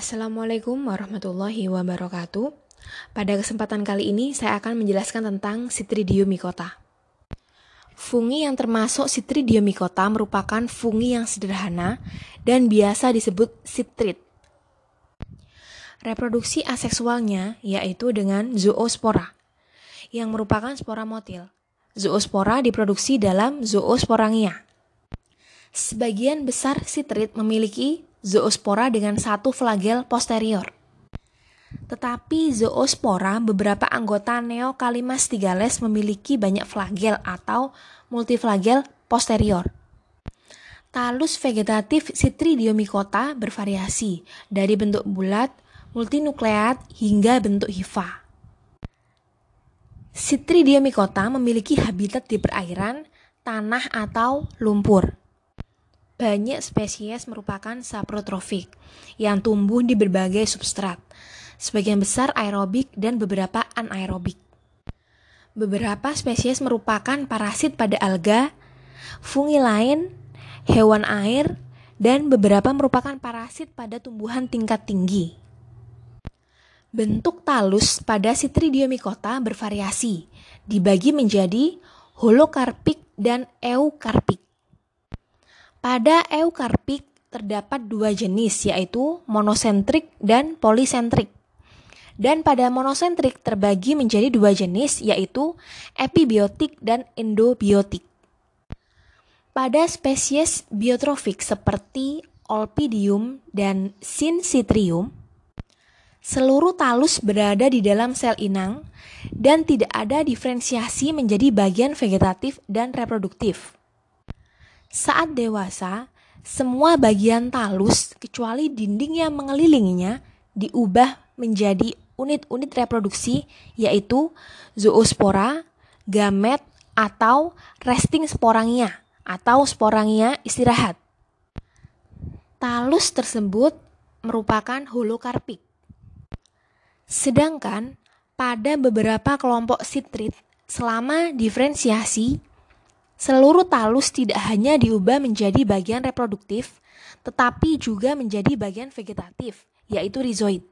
Assalamualaikum warahmatullahi wabarakatuh. Pada kesempatan kali ini saya akan menjelaskan tentang Citridium mycota. Fungi yang termasuk Citridium mycota merupakan fungi yang sederhana dan biasa disebut citrid. Reproduksi aseksualnya yaitu dengan zoospora yang merupakan spora motil. Zoospora diproduksi dalam zoosporangia. Sebagian besar citrid memiliki zoospora dengan satu flagel posterior. Tetapi zoospora beberapa anggota Neokalimastigales memiliki banyak flagel atau multiflagel posterior. Talus vegetatif Citridiomycota bervariasi dari bentuk bulat, multinukleat hingga bentuk hifa. Citridiomycota memiliki habitat di perairan, tanah atau lumpur. Banyak spesies merupakan saprotropik yang tumbuh di berbagai substrat sebagian besar aerobik dan beberapa anaerobik. Beberapa spesies merupakan parasit pada alga, fungi lain, hewan air, dan beberapa merupakan parasit pada tumbuhan tingkat tinggi. Bentuk talus pada Citridiomycota bervariasi, dibagi menjadi holokarpik dan eukarpik. Pada eukarpik terdapat dua jenis yaitu monosentrik dan polisentrik dan pada monosentrik terbagi menjadi dua jenis yaitu epibiotik dan endobiotik. Pada spesies biotrofik seperti Olpidium dan Syncytrium, seluruh talus berada di dalam sel inang dan tidak ada diferensiasi menjadi bagian vegetatif dan reproduktif. Saat dewasa, semua bagian talus kecuali dinding yang mengelilinginya diubah menjadi unit-unit reproduksi yaitu zoospora, gamet, atau resting sporangia atau sporangia istirahat. Talus tersebut merupakan holokarpik. Sedangkan pada beberapa kelompok sitrit selama diferensiasi seluruh talus tidak hanya diubah menjadi bagian reproduktif tetapi juga menjadi bagian vegetatif yaitu rhizoid.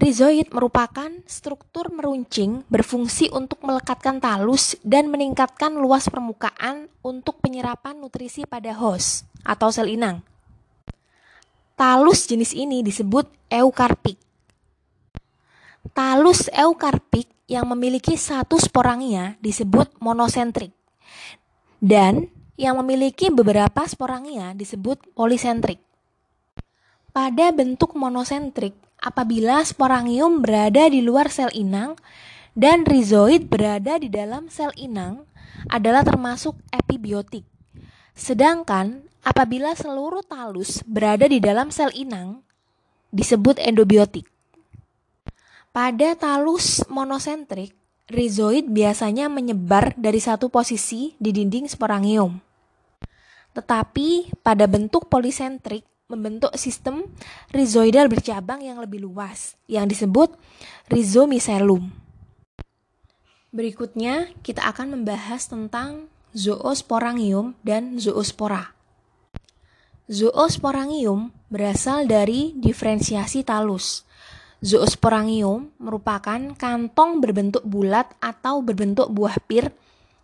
Rizoid merupakan struktur meruncing berfungsi untuk melekatkan talus dan meningkatkan luas permukaan untuk penyerapan nutrisi pada host atau sel inang. Talus jenis ini disebut eukarpik. Talus eukarpik yang memiliki satu sporangia disebut monosentrik. Dan yang memiliki beberapa sporangia disebut polisentrik. Pada bentuk monosentrik, apabila sporangium berada di luar sel inang dan rizoid berada di dalam sel inang adalah termasuk epibiotik. Sedangkan apabila seluruh talus berada di dalam sel inang disebut endobiotik. Pada talus monosentrik, rizoid biasanya menyebar dari satu posisi di dinding sporangium. Tetapi pada bentuk polisentrik, membentuk sistem rhizoidal bercabang yang lebih luas yang disebut rhizomycelium. Berikutnya kita akan membahas tentang zoosporangium dan zoospora. Zoosporangium berasal dari diferensiasi talus. Zoosporangium merupakan kantong berbentuk bulat atau berbentuk buah pir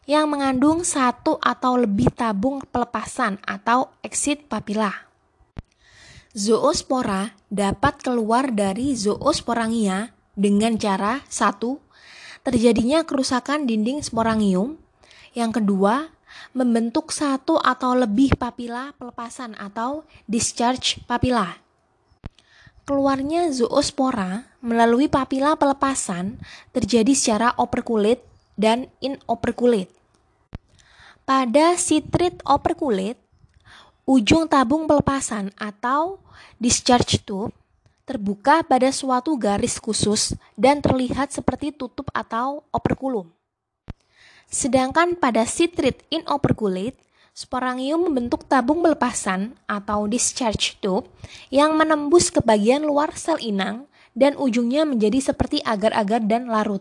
yang mengandung satu atau lebih tabung pelepasan atau exit papilla. Zoospora dapat keluar dari zoosporangia dengan cara satu, terjadinya kerusakan dinding sporangium. Yang kedua, membentuk satu atau lebih papila pelepasan atau discharge papila. Keluarnya zoospora melalui papila pelepasan terjadi secara operkulit dan inoperkulit. Pada sitrit operkulit, ujung tabung pelepasan atau Discharge tube terbuka pada suatu garis khusus dan terlihat seperti tutup atau operculum. Sedangkan pada citrid inoperculate, sporangium membentuk tabung pelepasan atau discharge tube yang menembus ke bagian luar sel inang dan ujungnya menjadi seperti agar-agar dan larut.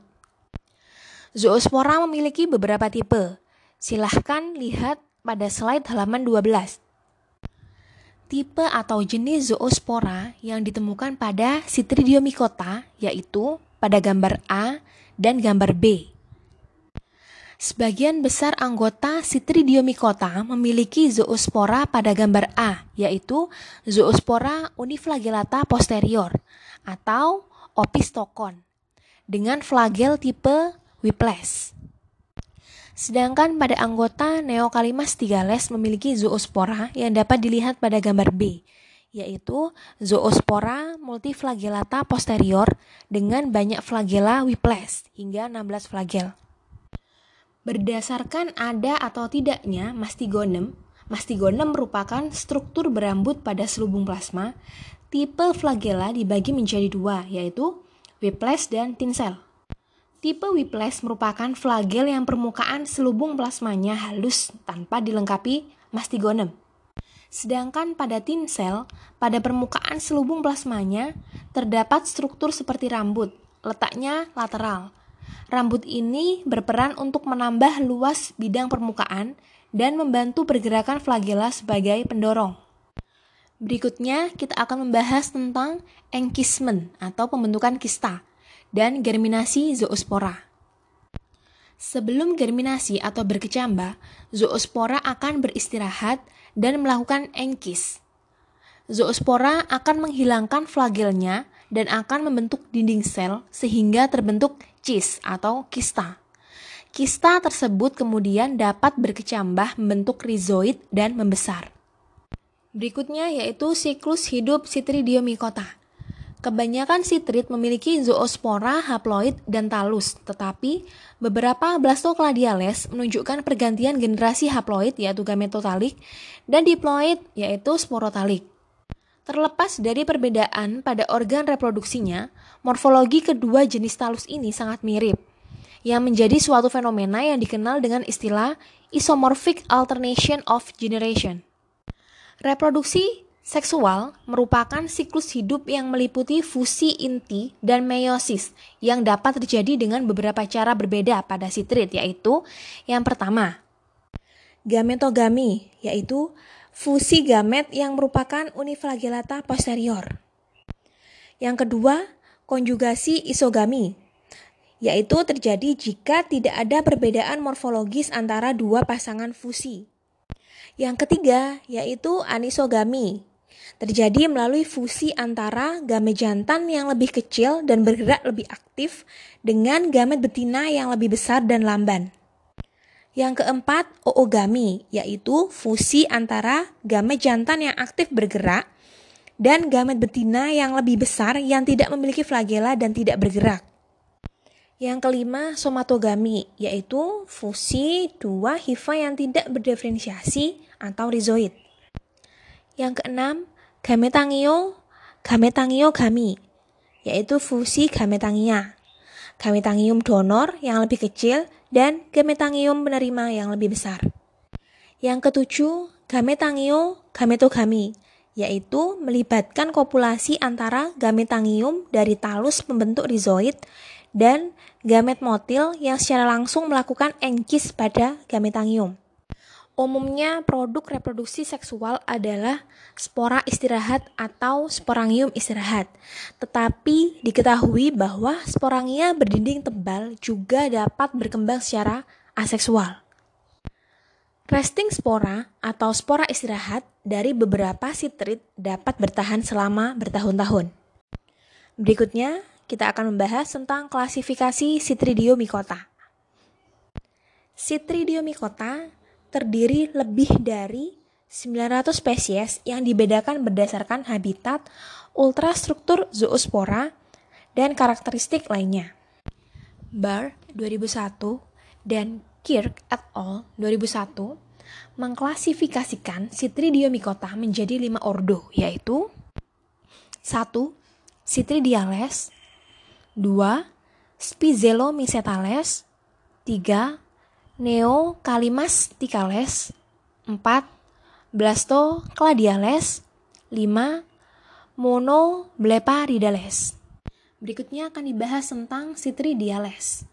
Zoospora memiliki beberapa tipe. Silahkan lihat pada slide halaman 12. tipe atau jenis zoospora yang ditemukan pada Citridiomycota yaitu pada gambar A dan gambar B. Sebagian besar anggota Citridiomycota memiliki zoospora pada gambar A, yaitu zoospora uniflagellata posterior atau opistokon dengan flagel tipe Whiplash. Sedangkan pada anggota Neokalimas tigales memiliki zoospora yang dapat dilihat pada gambar B, yaitu zoospora multiflagellata posterior dengan banyak flagella whiplash hingga 16 flagel. Berdasarkan ada atau tidaknya mastigonem, mastigonem merupakan struktur berambut pada selubung plasma. Tipe flagella dibagi menjadi dua, yaitu whiplash dan tinsel. Tipe whiplash merupakan flagel yang permukaan selubung plasmanya halus tanpa dilengkapi mastigonem. Sedangkan pada tinsel, pada permukaan selubung plasmanya terdapat struktur seperti rambut, letaknya lateral. Rambut ini berperan untuk menambah luas bidang permukaan dan membantu pergerakan flagella sebagai pendorong. Berikutnya, kita akan membahas tentang enkismen atau pembentukan kista dan germinasi zoospora. Sebelum germinasi atau berkecambah, zoospora akan beristirahat dan melakukan enkis. Zoospora akan menghilangkan flagelnya dan akan membentuk dinding sel sehingga terbentuk cis atau kista. Kista tersebut kemudian dapat berkecambah membentuk rizoid dan membesar. Berikutnya yaitu siklus hidup Citridiomycota. Kebanyakan sitrit memiliki zoospora, haploid, dan talus, tetapi beberapa blastocladiales menunjukkan pergantian generasi haploid yaitu gametotalik dan diploid yaitu sporotalik. Terlepas dari perbedaan pada organ reproduksinya, morfologi kedua jenis talus ini sangat mirip, yang menjadi suatu fenomena yang dikenal dengan istilah isomorphic alternation of generation. Reproduksi Seksual merupakan siklus hidup yang meliputi fusi inti dan meiosis yang dapat terjadi dengan beberapa cara berbeda pada sitrit yaitu yang pertama, gametogami yaitu fusi gamet yang merupakan uniflagellata posterior. Yang kedua, konjugasi isogami yaitu terjadi jika tidak ada perbedaan morfologis antara dua pasangan fusi. Yang ketiga, yaitu anisogami, terjadi melalui fusi antara gamet jantan yang lebih kecil dan bergerak lebih aktif dengan gamet betina yang lebih besar dan lamban. Yang keempat, oogami, yaitu fusi antara gamet jantan yang aktif bergerak dan gamet betina yang lebih besar yang tidak memiliki flagela dan tidak bergerak. Yang kelima, somatogami, yaitu fusi dua hifa yang tidak berdiferensiasi atau rizoid. Yang keenam, gametangio, gametangio gami, yaitu fusi gametangia. Gametangium donor yang lebih kecil dan gametangium penerima yang lebih besar. Yang ketujuh, gametangio gametogami, yaitu melibatkan kopulasi antara gametangium dari talus pembentuk rizoid dan gamet motil yang secara langsung melakukan enkis pada gametangium. Umumnya produk reproduksi seksual adalah spora istirahat atau sporangium istirahat. Tetapi diketahui bahwa sporangia berdinding tebal juga dapat berkembang secara aseksual. Resting spora atau spora istirahat dari beberapa sitrit dapat bertahan selama bertahun-tahun. Berikutnya, kita akan membahas tentang klasifikasi Citridiomycota. Citridiomycota terdiri lebih dari 900 spesies yang dibedakan berdasarkan habitat, ultrastruktur zoospora, dan karakteristik lainnya. Barr 2001 dan Kirk et al. 2001 mengklasifikasikan Citridiomycota menjadi lima ordo, yaitu 1. Citridiales 2. Spizellomycetales 3. Neo Kalimas Tikales 4. Blasto Cladiales 5. Mono Bleparidales Berikutnya akan dibahas tentang Citridiales.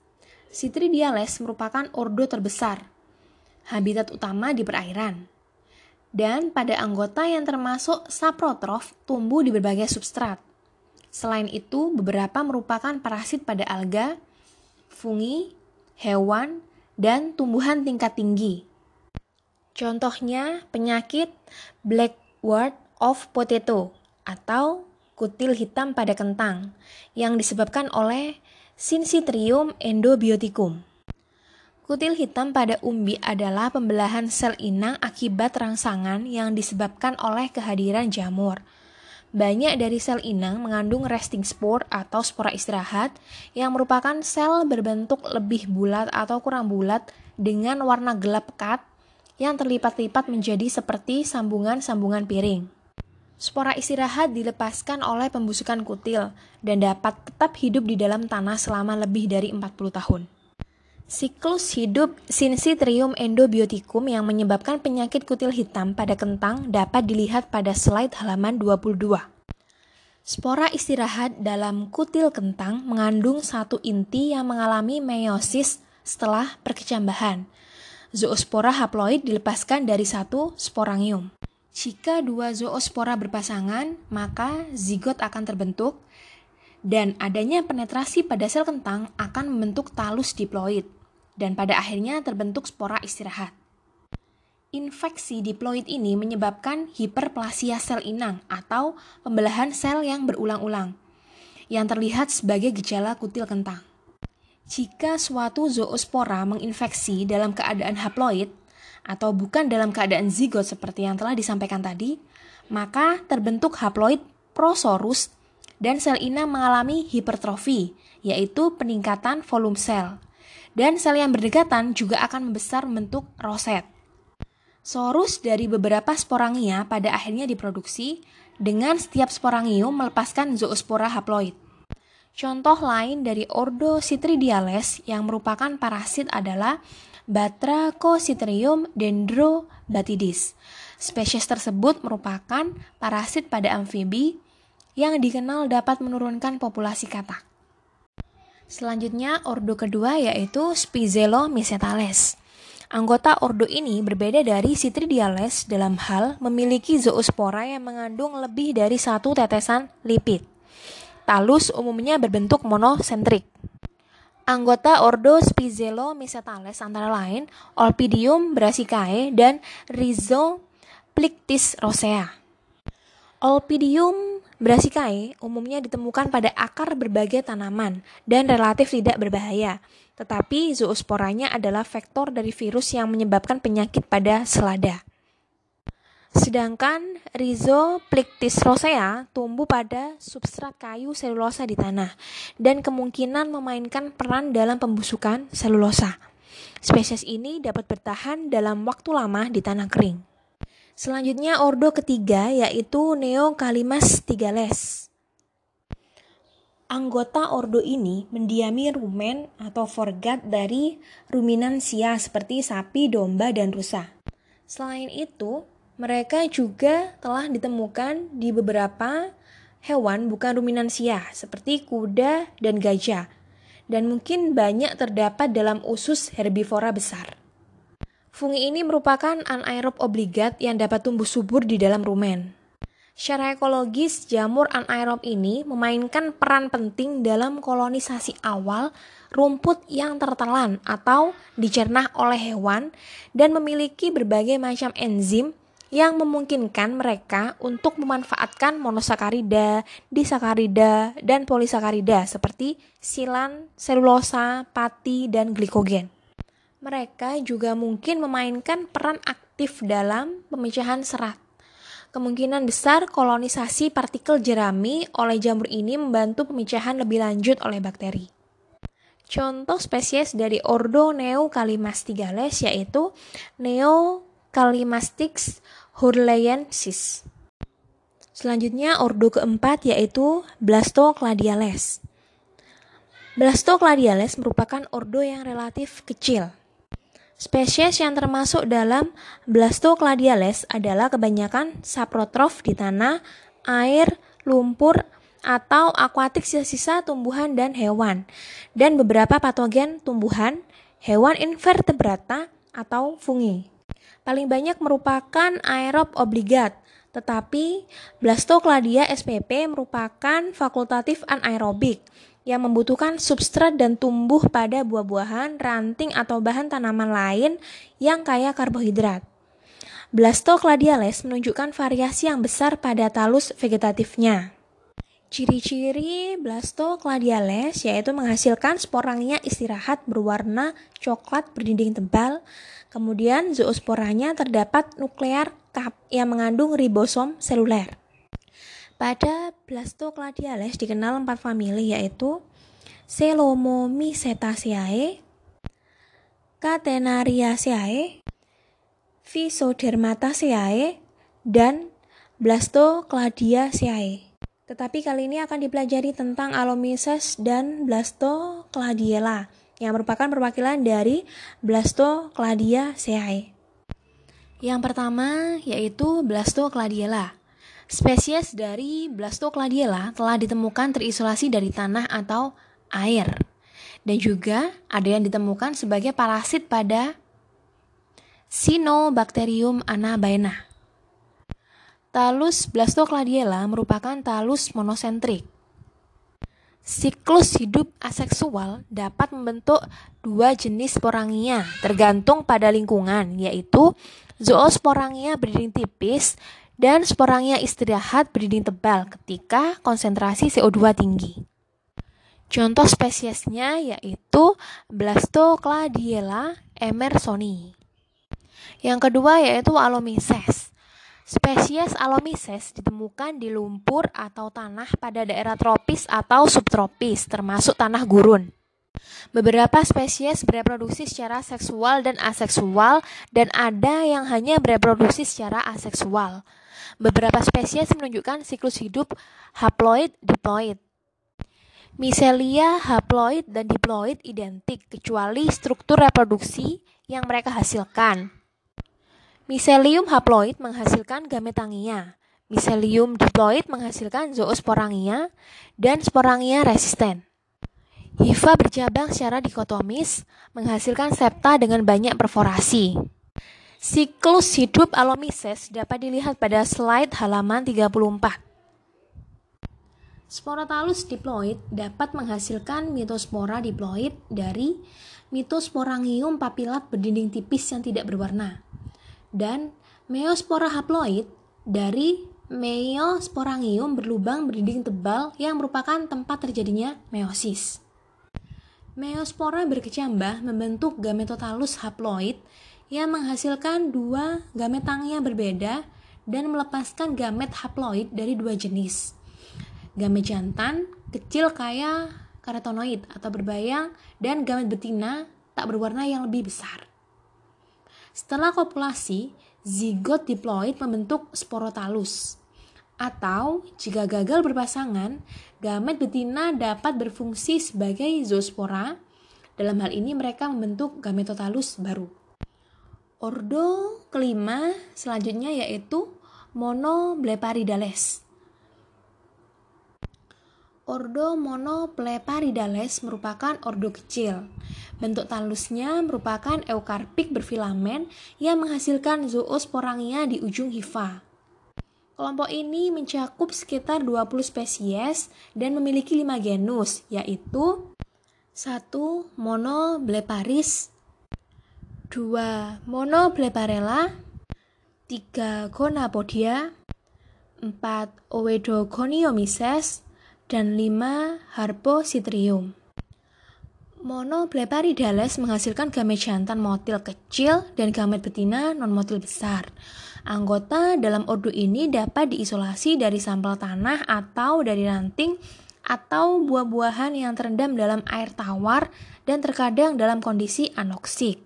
Citridiales merupakan ordo terbesar. Habitat utama di perairan. Dan pada anggota yang termasuk saprotrof tumbuh di berbagai substrat. Selain itu, beberapa merupakan parasit pada alga, fungi, hewan, dan tumbuhan tingkat tinggi. Contohnya penyakit black wart of potato atau kutil hitam pada kentang yang disebabkan oleh Syncytium endobioticum. Kutil hitam pada umbi adalah pembelahan sel inang akibat rangsangan yang disebabkan oleh kehadiran jamur. Banyak dari sel inang mengandung resting spore atau spora istirahat yang merupakan sel berbentuk lebih bulat atau kurang bulat dengan warna gelap pekat yang terlipat-lipat menjadi seperti sambungan-sambungan piring. Spora istirahat dilepaskan oleh pembusukan kutil dan dapat tetap hidup di dalam tanah selama lebih dari 40 tahun. Siklus hidup Syncytium endobioticum yang menyebabkan penyakit kutil hitam pada kentang dapat dilihat pada slide halaman 22. Spora istirahat dalam kutil kentang mengandung satu inti yang mengalami meiosis setelah perkecambahan. Zoospora haploid dilepaskan dari satu sporangium. Jika dua zoospora berpasangan, maka zigot akan terbentuk dan adanya penetrasi pada sel kentang akan membentuk talus diploid dan pada akhirnya terbentuk spora istirahat. Infeksi diploid ini menyebabkan hiperplasia sel inang atau pembelahan sel yang berulang-ulang, yang terlihat sebagai gejala kutil kentang. Jika suatu zoospora menginfeksi dalam keadaan haploid atau bukan dalam keadaan zigot seperti yang telah disampaikan tadi, maka terbentuk haploid prosorus dan sel inang mengalami hipertrofi, yaitu peningkatan volume sel dan sel yang berdekatan juga akan membesar membentuk roset. Sorus dari beberapa sporangia pada akhirnya diproduksi dengan setiap sporangium melepaskan zoospora haploid. Contoh lain dari ordo Citridiales yang merupakan parasit adalah Batrachocytrium dendrobatidis. Spesies tersebut merupakan parasit pada amfibi yang dikenal dapat menurunkan populasi katak. Selanjutnya, ordo kedua yaitu Spizellomycetales. Anggota ordo ini berbeda dari Citridiales dalam hal memiliki zoospora yang mengandung lebih dari satu tetesan lipid. Talus umumnya berbentuk monosentrik. Anggota ordo Spizellomycetales antara lain Olpidium brassicae dan Rhizoplictis rosea. Olpidium Brassicae umumnya ditemukan pada akar berbagai tanaman dan relatif tidak berbahaya, tetapi zoosporanya adalah vektor dari virus yang menyebabkan penyakit pada selada. Sedangkan Rhizoplictis rosea tumbuh pada substrat kayu selulosa di tanah dan kemungkinan memainkan peran dalam pembusukan selulosa. Spesies ini dapat bertahan dalam waktu lama di tanah kering. Selanjutnya ordo ketiga yaitu Neokalimas tigales. Anggota ordo ini mendiami rumen atau forgat dari ruminansia seperti sapi, domba, dan rusa. Selain itu, mereka juga telah ditemukan di beberapa hewan bukan ruminansia seperti kuda dan gajah dan mungkin banyak terdapat dalam usus herbivora besar. Fungi ini merupakan anaerob obligat yang dapat tumbuh subur di dalam rumen. Secara ekologis, jamur anaerob ini memainkan peran penting dalam kolonisasi awal rumput yang tertelan atau dicerna oleh hewan dan memiliki berbagai macam enzim yang memungkinkan mereka untuk memanfaatkan monosakarida, disakarida, dan polisakarida seperti silan, selulosa, pati, dan glikogen mereka juga mungkin memainkan peran aktif dalam pemecahan serat. Kemungkinan besar kolonisasi partikel jerami oleh jamur ini membantu pemecahan lebih lanjut oleh bakteri. Contoh spesies dari ordo Neocalimastygales yaitu Neocalimastix hurleyensis. Selanjutnya ordo keempat yaitu Blastocladiales. Blastocladiales merupakan ordo yang relatif kecil Spesies yang termasuk dalam Blastocladiales adalah kebanyakan saprotrof di tanah, air, lumpur, atau akuatik sisa-sisa tumbuhan dan hewan, dan beberapa patogen tumbuhan, hewan invertebrata, atau fungi. paling banyak merupakan aerob obligat, tetapi Blastocladia spp merupakan fakultatif anaerobik yang membutuhkan substrat dan tumbuh pada buah-buahan, ranting atau bahan tanaman lain yang kaya karbohidrat. Blastocladiales menunjukkan variasi yang besar pada talus vegetatifnya. Ciri-ciri Blastocladiales yaitu menghasilkan sporangnya istirahat berwarna coklat berdinding tebal. Kemudian zoosporanya terdapat nuklear kap yang mengandung ribosom seluler. Pada Blastocladiales dikenal empat famili yaitu Celomomycetaceae, Catenariaceae, Physodermataceae, dan Blastocladiaceae. Tetapi kali ini akan dipelajari tentang Alomyces dan Blastocladiella yang merupakan perwakilan dari Blastocladiaceae. Yang pertama yaitu Blastocladiella. Spesies dari Blastocladiella telah ditemukan terisolasi dari tanah atau air. Dan juga ada yang ditemukan sebagai parasit pada Cyanobacterium anabaena. Talus blastocladiella merupakan talus monosentrik. Siklus hidup aseksual dapat membentuk dua jenis sporangia tergantung pada lingkungan, yaitu zoosporangia berdinding tipis dan sporangia istirahat berdinding tebal ketika konsentrasi CO2 tinggi. Contoh spesiesnya yaitu Blastocladiella emersoni. Yang kedua yaitu Alomyces. Spesies Alomyces ditemukan di lumpur atau tanah pada daerah tropis atau subtropis, termasuk tanah gurun. Beberapa spesies bereproduksi secara seksual dan aseksual, dan ada yang hanya bereproduksi secara aseksual. Beberapa spesies menunjukkan siklus hidup haploid-diploid. Miselia haploid dan diploid identik, kecuali struktur reproduksi yang mereka hasilkan. Miselium haploid menghasilkan gametangia. Miselium diploid menghasilkan zoosporangia dan sporangia resisten. Hifa bercabang secara dikotomis, menghasilkan septa dengan banyak perforasi. Siklus hidup Alomyces dapat dilihat pada slide halaman 34. Sporotalus diploid dapat menghasilkan mitospora diploid dari mitosporangium papilat berdinding tipis yang tidak berwarna dan Meospora haploid dari Meosporangium berlubang berdinding tebal yang merupakan tempat terjadinya meiosis. Meospora berkecambah membentuk gametotalus haploid yang menghasilkan dua gametangia berbeda dan melepaskan gamet haploid dari dua jenis. Gamet jantan kecil kaya karotenoid atau berbayang dan gamet betina tak berwarna yang lebih besar. Setelah kopulasi, zigot diploid membentuk sporotalus. Atau jika gagal berpasangan, gamet betina dapat berfungsi sebagai zoospora. Dalam hal ini mereka membentuk gametotalus baru. Ordo kelima selanjutnya yaitu Monobleparidales. Ordo Monopleparidales merupakan ordo kecil. Bentuk talusnya merupakan eukarpik berfilamen yang menghasilkan zoosporangia di ujung hifa. Kelompok ini mencakup sekitar 20 spesies dan memiliki 5 genus, yaitu 1. Monobleparis 2. Monobleparella 3. Gonapodia 4. Oedogoniomyces dan 5 Harpositrium. Monobleparidales menghasilkan gamet jantan motil kecil dan gamet betina non-motil besar. Anggota dalam ordo ini dapat diisolasi dari sampel tanah atau dari ranting atau buah-buahan yang terendam dalam air tawar dan terkadang dalam kondisi anoksik.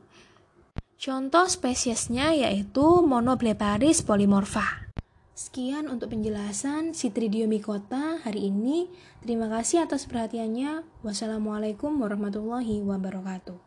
Contoh spesiesnya yaitu Monobleparis polymorpha. Sekian untuk penjelasan Citridiomycota hari ini. Terima kasih atas perhatiannya. Wassalamualaikum warahmatullahi wabarakatuh.